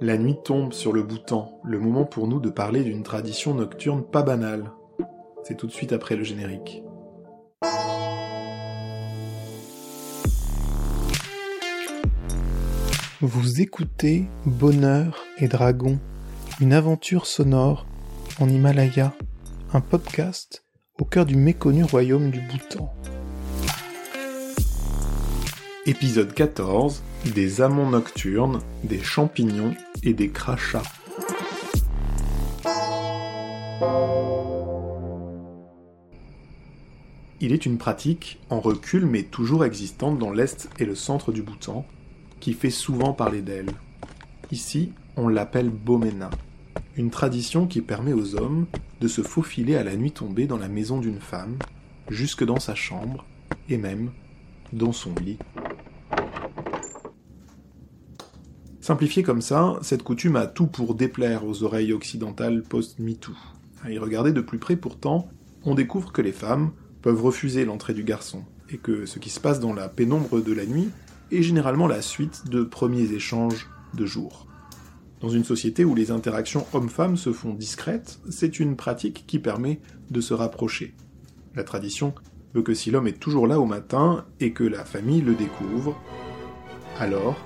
La nuit tombe sur le Bhoutan, le moment pour nous de parler d'une tradition nocturne pas banale. C'est tout de suite après le générique. Vous écoutez Bonheur et Dragon, une aventure sonore en Himalaya, un podcast au cœur du méconnu royaume du Bhoutan. Épisode 14 Des amants nocturnes, des champignons et des crachats. Il est une pratique en recul mais toujours existante dans l'est et le centre du Bhoutan, qui fait souvent parler d'elle. Ici, on l'appelle Bomena, une tradition qui permet aux hommes de se faufiler à la nuit tombée dans la maison d'une femme, jusque dans sa chambre, et même dans son lit. Simplifié comme ça, cette coutume a tout pour déplaire aux oreilles occidentales post-MeToo. À y regarder de plus près pourtant, on découvre que les femmes peuvent refuser l'entrée du garçon, et que ce qui se passe dans la pénombre de la nuit est généralement la suite de premiers échanges de jour. Dans une société où les interactions hommes-femmes se font discrètes, c'est une pratique qui permet de se rapprocher. La tradition veut que si l'homme est toujours là au matin et que la famille le découvre, alors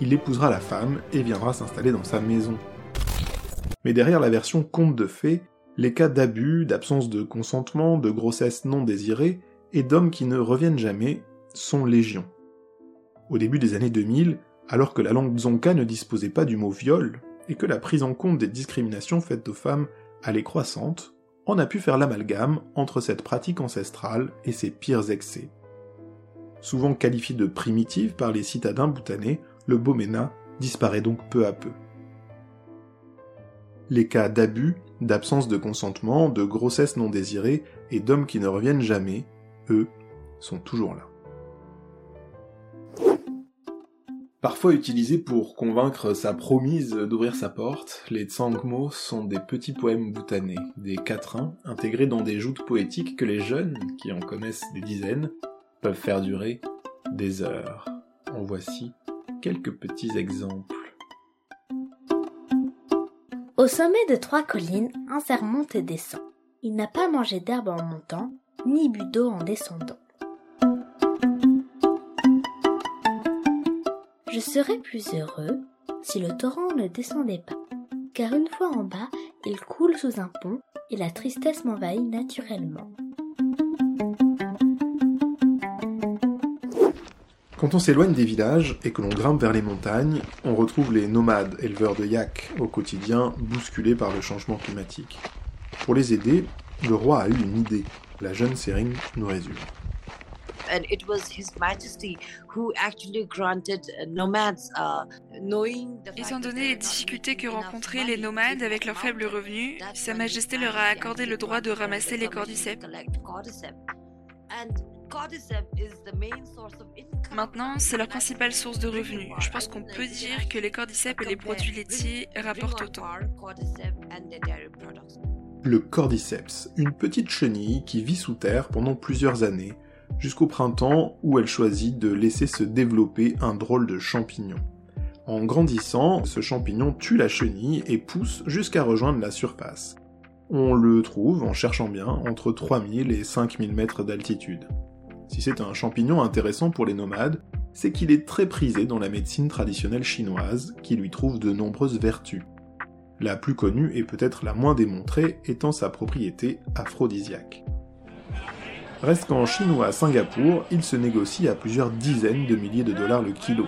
il épousera la femme et viendra s'installer dans sa maison. Mais derrière la version conte de fées, les cas d'abus, d'absence de consentement, de grossesse non désirée et d'hommes qui ne reviennent jamais sont légion. Au début des années 2000, alors que la langue zonka ne disposait pas du mot viol et que la prise en compte des discriminations faites aux femmes allait croissante, on a pu faire l'amalgame entre cette pratique ancestrale et ses pires excès. Souvent qualifié de primitive par les citadins bhoutanais, le Bomena disparaît donc peu à peu. Les cas d'abus, d'absence de consentement, de grossesse non désirée et d'hommes qui ne reviennent jamais, eux, sont toujours là. Parfois utilisés pour convaincre sa promise d'ouvrir sa porte, les tsangmo sont des petits poèmes bhoutanais, des quatrains intégrés dans des joutes poétiques que les jeunes, qui en connaissent des dizaines, peuvent faire durer des heures. En voici quelques petits exemples. Au sommet de trois collines, un cerf monte et descend. Il n'a pas mangé d'herbe en montant, ni bu d'eau en descendant. Je serais plus heureux si le torrent ne descendait pas, car une fois en bas, il coule sous un pont et la tristesse m'envahit naturellement. Quand on s'éloigne des villages et que l'on grimpe vers les montagnes, on retrouve les nomades éleveurs de yak au quotidien bousculés par le changement climatique. Pour les aider, le roi a eu une idée. La jeune Sering nous résume. and it was His Majesty who actually granted uh, nomads, uh, knowing the Étant donné les difficultés que rencontraient les nomades avec leurs faibles revenus, Sa Majesté leur a accordé le droit de ramasser les cordyceps. Maintenant, c'est leur principale source de revenus. Je pense qu'on peut dire que les cordyceps et les produits laitiers rapportent autant. Le cordyceps, une petite chenille qui vit sous terre pendant plusieurs années, jusqu'au printemps où elle choisit de laisser se développer un drôle de champignon. En grandissant, ce champignon tue la chenille et pousse jusqu'à rejoindre la surface. On le trouve, en cherchant bien, entre 3000 et 5000 mètres d'altitude. Si c'est un champignon intéressant pour les nomades, c'est qu'il est très prisé dans la médecine traditionnelle chinoise, qui lui trouve de nombreuses vertus. La plus connue et peut-être la moins démontrée étant sa propriété aphrodisiaque. Reste qu'en Chine à Singapour, il se négocie à plusieurs dizaines de milliers de dollars le kilo.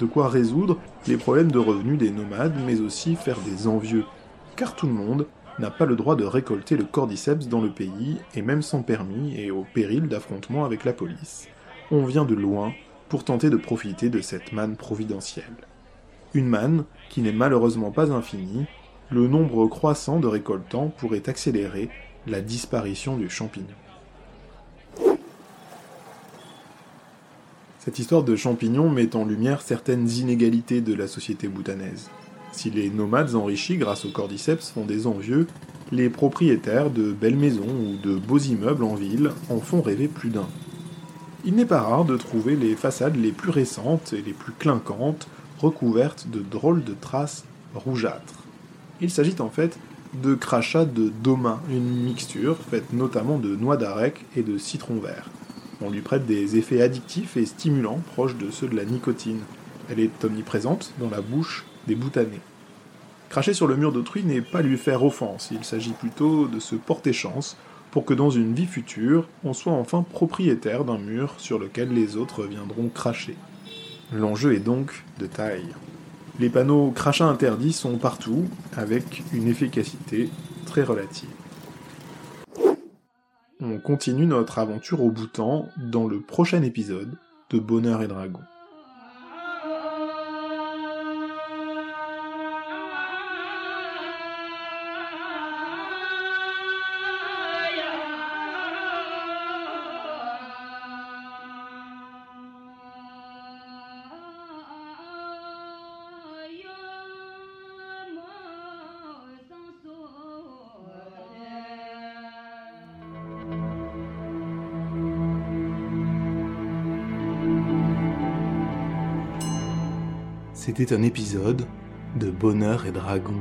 De quoi résoudre les problèmes de revenus des nomades, mais aussi faire des envieux. Car tout le monde n'a pas le droit de récolter le cordyceps dans le pays, et même sans permis et au péril d'affrontements avec la police. On vient de loin pour tenter de profiter de cette manne providentielle. Une manne qui n'est malheureusement pas infinie, le nombre croissant de récoltants pourrait accélérer la disparition du champignon. Cette histoire de champignons met en lumière certaines inégalités de la société bhoutanaise. Si les nomades enrichis grâce aux cordyceps font des envieux, les propriétaires de belles maisons ou de beaux immeubles en ville en font rêver plus d'un. il n'est pas rare de trouver les façades les plus récentes et les plus clinquantes recouvertes de drôles de traces rougeâtres. Il s'agit en fait de crachats de domain, une mixture faite notamment de noix d'arec et de citron vert. On lui prête des effets addictifs et stimulants proches de ceux de la nicotine. Elle est omniprésente dans la bouche des. Cracher sur le mur d'autrui n'est pas lui faire offense, il s'agit plutôt de se porter chance pour que dans une vie future, on soit enfin propriétaire d'un mur sur lequel les autres viendront cracher. L'enjeu est donc de taille. Les panneaux crachats interdits sont partout, avec une efficacité très relative. On continue notre aventure au Bhoutan dans le prochain épisode de Bonheur et Dragon. C'était un épisode de Bonheur et Dragon